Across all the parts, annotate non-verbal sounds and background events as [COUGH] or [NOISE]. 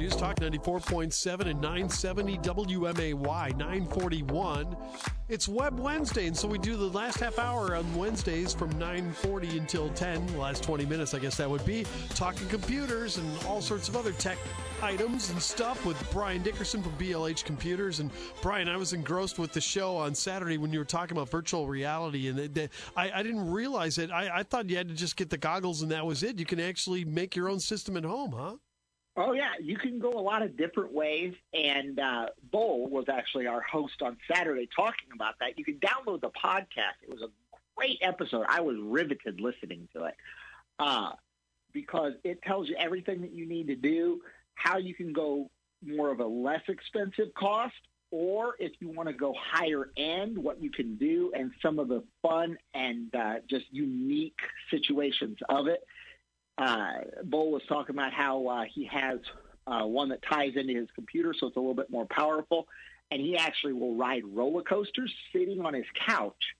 News Talk 94.7 and 970 WMAY 941. It's Web Wednesday, and so we do the last half hour on Wednesdays from 940 until 10, the last 20 minutes, I guess that would be, talking computers and all sorts of other tech items and stuff with Brian Dickerson from BLH Computers. And Brian, I was engrossed with the show on Saturday when you were talking about virtual reality, and I, I, didn't realize it. I, I thought you had to just get the goggles and that was it. You can actually make your own system at home, huh? Oh yeah, you can go a lot of different ways. And uh, Bull was actually our host on Saturday talking about that. You can download the podcast. It was a great episode. I was riveted listening to it uh, because it tells you everything that you need to do, how you can go more of a less expensive cost, or if you want to go higher end, what you can do, and some of the fun and uh, just unique situations of it uh, Bull was talking about how uh, he has uh, one that ties into his computer, so it's a little bit more powerful. And he actually will ride roller coasters sitting on his couch,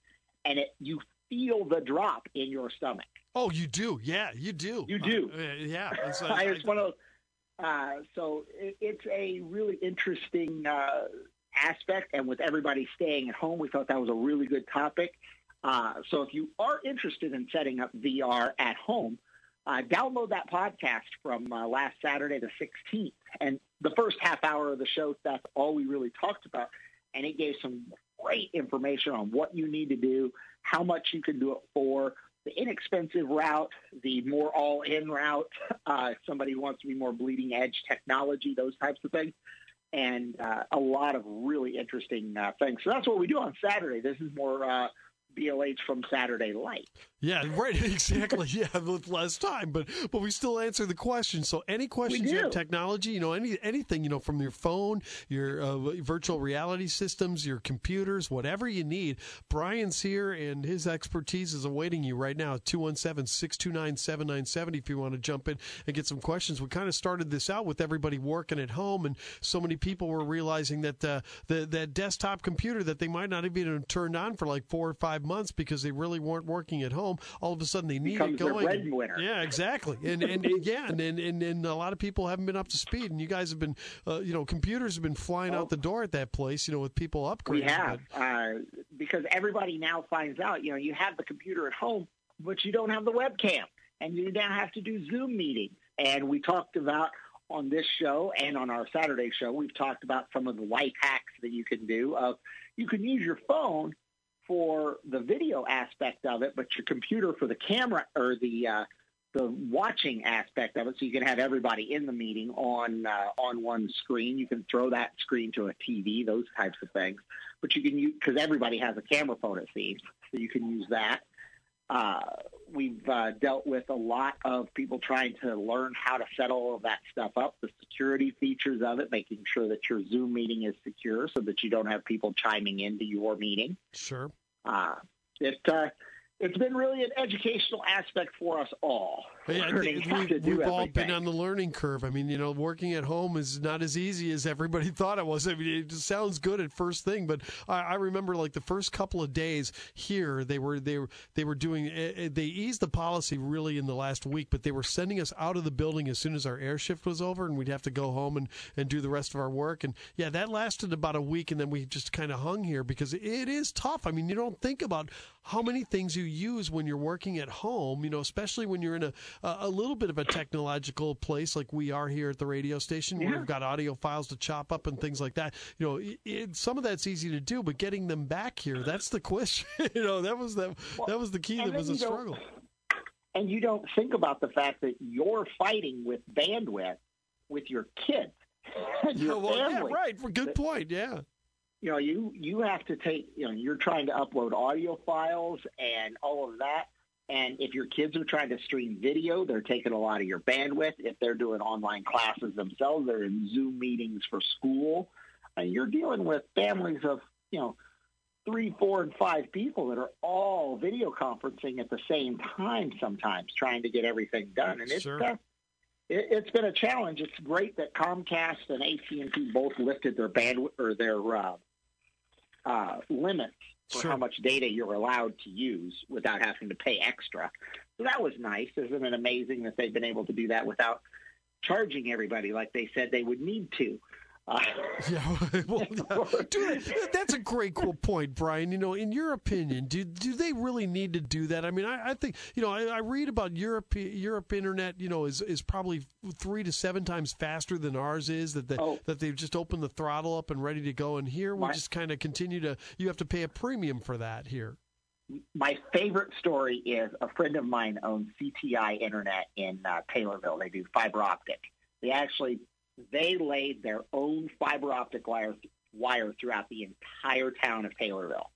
and it you feel the drop in your stomach. Oh, you do? Yeah, you do. You do? Uh, yeah. It's, uh, it's one of. Uh, so it, it's a really interesting uh, aspect, and with everybody staying at home, we thought that was a really good topic. Uh, so if you are interested in setting up VR at home, uh, download that podcast from uh, last Saturday, the 16th. And the first half hour of the show, that's all we really talked about. And it gave some great information on what you need to do, how much you can do it for, the inexpensive route, the more all-in route, [LAUGHS] uh, somebody wants to be more bleeding edge technology, those types of things, and uh, a lot of really interesting uh, things. So that's what we do on Saturday. This is more uh, BLH from Saturday Light. Yeah, [LAUGHS] right. Exactly. Yeah, with less time, but but we still answer the question. So any questions you have technology, you know, any anything, you know, from your phone, your uh, virtual reality systems, your computers, whatever you need, Brian's here and his expertise is awaiting you right now. 217-629-7970 if you want to jump in and get some questions. We kind of started this out with everybody working at home and so many people were realizing that uh, the that desktop computer that they might not have even turned on for like 4 or 5 months because they really weren't working at home home, all of a sudden they need Becomes it going. breadwinner. Yeah, exactly. And and, [LAUGHS] and yeah, and, and and a lot of people haven't been up to speed. And you guys have been, uh, you know, computers have been flying out the door at that place. You know, with people upgrading. We have uh, because everybody now finds out. You know, you have the computer at home, but you don't have the webcam, and you now have to do Zoom meetings. And we talked about on this show and on our Saturday show, we've talked about some of the life hacks that you can do. Of you can use your phone for the video aspect of it, but your computer for the camera or the uh, the watching aspect of it, so you can have everybody in the meeting on uh, on one screen. You can throw that screen to a TV, those types of things. But you can use because everybody has a camera phone, it seems, so you can use that. Uh, we've uh, dealt with a lot of people trying to learn how to set all of that stuff up, the security features of it, making sure that your Zoom meeting is secure so that you don't have people chiming into your meeting. Sure. Uh, it uh, it's been really an educational aspect for us all. Yeah, we've, we've all been on the learning curve. I mean, you know, working at home is not as easy as everybody [LAUGHS] thought it was. I mean, it sounds good at first thing, but I, I remember like the first couple of days here, they were they were they were doing eh, eh, they eased the policy really in the last week, but they were sending us out of the building as soon as our air shift was over, and we'd have to go home and and do the rest of our work. And yeah, that lasted about a week, and then we just kind of hung here because it is tough. I mean, you don't think about how many things you use when you're working at home, you know, especially when you're in a, a little bit of a technological place like we are here at the radio station. Yeah. We've got audio files to chop up and things like that. You know, it, it, some of that's easy to do, but getting them back here, that's the question. [LAUGHS] you know, that was the, well, that was the key that was a struggle. And you don't think about the fact that you're fighting with bandwidth with your kids. [LAUGHS] [LAUGHS] your well, family. Yeah, right. Good point. Yeah you know, you you have to take, you know, you're trying to upload audio files and all of that. And if your kids are trying to stream video, they're taking a lot of your bandwidth. If they're doing online classes themselves, they're in Zoom meetings for school. And you're dealing with families of, you know, three, four, and five people that are all video conferencing at the same time sometimes, trying to get everything done. And it's sure. uh, it, has been a challenge. It's great that Comcast and AT&T both lifted their bandwidth or their uh, uh, limits for sure. how much data you're allowed to use without having to pay extra. So that was nice. Isn't it amazing that they've been able to do that without charging everybody like they said they would need to. Uh, [LAUGHS] yeah, [LAUGHS] well, yeah. Dude, that's a great cool point, Brian. You know, in your opinion, do do they really need to do that? I mean, I, I think you know, I, I, read about Europe. Europe internet, you know, is is probably three to seven times faster than ours is. That the, oh. that they've just opened the throttle up and ready to go. And here we My, just kind of continue to. You have to pay a premium for that here. My favorite story is a friend of mine owns CTI Internet in uh, Taylorville. They do fiber optic. They actually they laid their own fiber optic wire, wire throughout the entire town of Taylorville.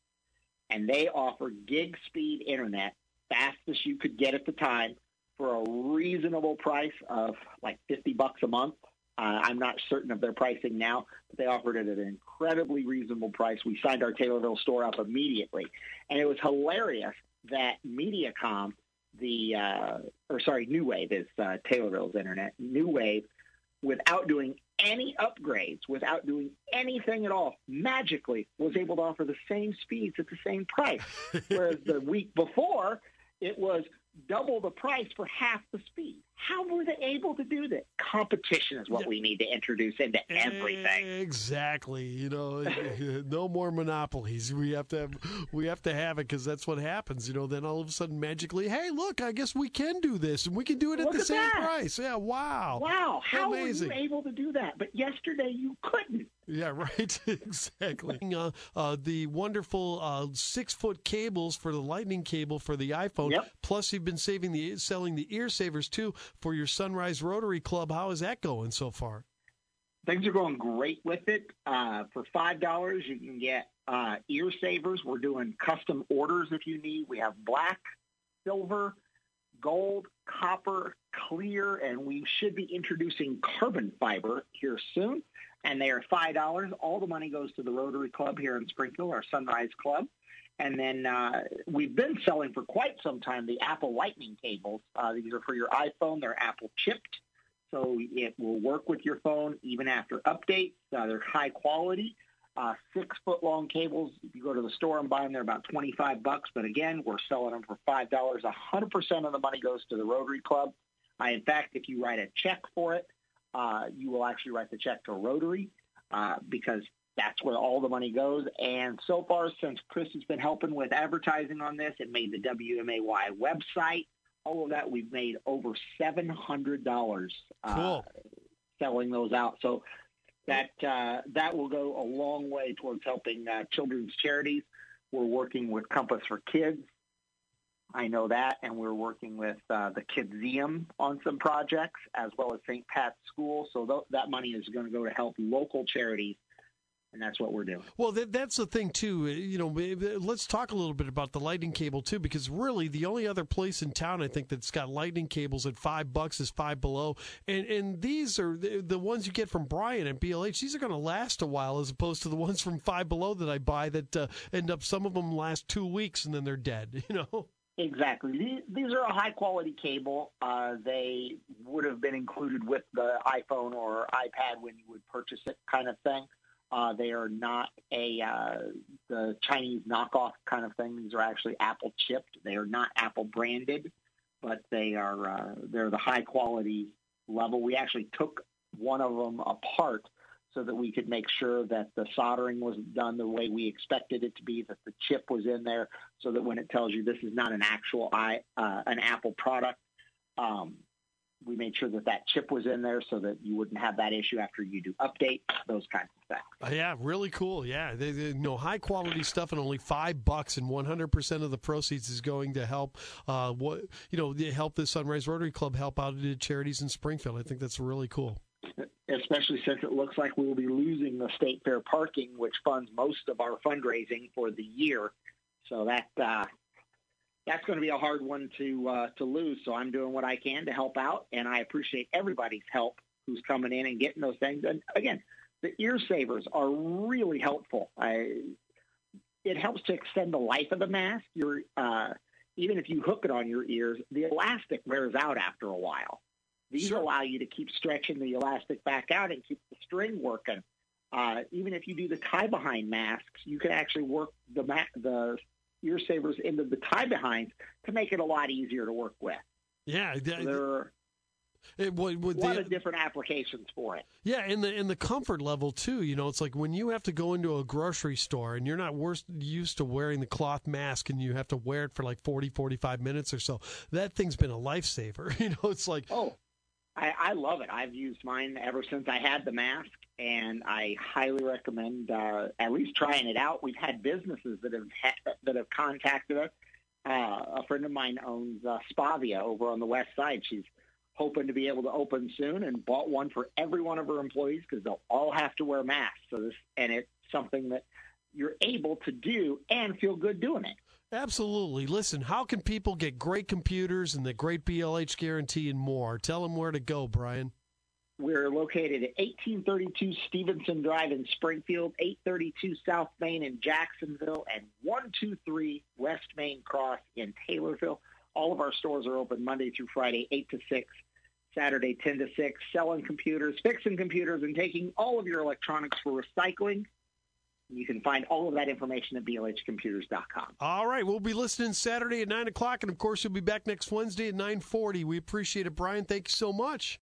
And they offer gig speed internet, fastest you could get at the time, for a reasonable price of like 50 bucks a month. Uh, I'm not certain of their pricing now, but they offered it at an incredibly reasonable price. We signed our Taylorville store up immediately. And it was hilarious that Mediacom, the, uh, or sorry, New Wave is uh, Taylorville's internet. New Wave without doing any upgrades, without doing anything at all, magically was able to offer the same speeds at the same price. [LAUGHS] Whereas the week before, it was double the price for half the speed. How were they able to do that? Competition is what we need to introduce into everything. Exactly. You know, [LAUGHS] no more monopolies. We have to have, we have to have it because that's what happens. You know, then all of a sudden magically, hey, look, I guess we can do this and we can do it at look the at same that. price. Yeah. Wow. Wow. How Amazing. were you able to do that? But yesterday you couldn't. Yeah, [LAUGHS] right. exactly. Uh, uh, the wonderful uh, six foot cables for the lightning cable for the iPhone. Yep. Plus, you've been saving the selling the ear savers too for your Sunrise Rotary Club. How is that going so far? Things are going great with it. Uh, for five dollars, you can get uh, ear savers. We're doing custom orders if you need. We have black, silver, gold, copper, clear, and we should be introducing carbon fiber here soon and they are five dollars. All the money goes to the Rotary Club here in Springfield, our Sunrise Club. And then uh, we've been selling for quite some time the Apple Lightning cables. Uh, these are for your iPhone. They're Apple chipped, so it will work with your phone even after updates. Uh, they're high quality. Uh, six foot long cables. If you go to the store and buy them, they're about 25 bucks. But again, we're selling them for $5. 100% of the money goes to the Rotary Club. in fact, if you write a check for it, uh, you will actually write the check to Rotary uh, because that's where all the money goes. And so far, since Chris has been helping with advertising on this and made the WMAY website, all of that, we've made over $700 uh, cool. selling those out. So that uh, that will go a long way towards helping uh, children's charities. We're working with Compass for Kids I know that, and we're working with uh, the Kidzeum on some projects, as well as St. Pat's School. So th- that money is going to go to help local charities and that's what we're doing. Well, that, that's the thing too. You know, let's talk a little bit about the lightning cable too, because really the only other place in town I think that's got lightning cables at five bucks is Five Below, and and these are the, the ones you get from Brian at BLH. These are going to last a while, as opposed to the ones from Five Below that I buy that uh, end up some of them last two weeks and then they're dead. [LAUGHS] You know. Exactly. These are a high quality cable. Uh, they would have been included with the iPhone or iPad when you would purchase it, kind of thing. Uh, they are not a uh, the Chinese knockoff kind of thing. These are actually Apple chipped. They are not Apple branded, but they are uh, they're the high quality level. We actually took one of them apart so that we could make sure that the soldering was done the way we expected it to be, that the chip was in there, so that when it tells you this is not an actual i uh, an Apple product, um, we made sure that that chip was in there so that you wouldn't have that issue after you do update those kinds of things. Uh, yeah, really cool. Yeah, they, they, you know, high quality stuff and only five bucks, and one hundred percent of the proceeds is going to help. Uh, what you know, help the Sunrise Rotary Club help out to charities in Springfield. I think that's really cool especially since it looks like we will be losing the state fair parking, which funds most of our fundraising for the year. So that uh, that's going to be a hard one to uh, to lose. So I'm doing what I can to help out, and I appreciate everybody's help who's coming in and getting those things. And again, the ear savers are really helpful. I, it helps to extend the life of the mask. Your uh, even if you hook it on your ears, the elastic wears out after a while. These sure. allow you to keep stretching the elastic back out and keep the string working. Uh, even if you do the tie behind masks, you can actually work the ma- the ear savers into the tie behinds to make it a lot easier to work with. Yeah, so It, what, what, a lot the, of different applications for it. Yeah, and the and the comfort level too. You know, it's like when you have to go into a grocery store and you're not worst, used to wearing the cloth mask and you have to wear it for like 40, 45 minutes or so. That thing's been a lifesaver. [LAUGHS] You know, it's like oh, I, I love it. I've used mine ever since I had the mask, and I highly recommend uh, at least trying it out. We've had businesses that have ha- that have contacted us. Uh, a friend of mine owns uh, Spavia over on the west side. She's hoping to be able to open soon and bought one for every one of her employees because they'll all have to wear masks. So this and it's something that you're able to do and feel good doing it. Absolutely. Listen, how can people get great computers and the great BLH guarantee and more? Tell them where to go, Brian. We're located at 1832 Stevenson Drive in Springfield, 832 South Main in Jacksonville, and 123 West Main Cross in Taylorville. All of our stores are open Monday through Friday, 8 to 6, Saturday, 10 to 6, selling computers, fixing computers, and taking all of your electronics for recycling. You can find all of that information at blhcomputers.com. All right. We'll be listening Saturday at 9 o'clock. And, of course, we'll be back next Wednesday at 940. We appreciate it, Brian. Thank you so much.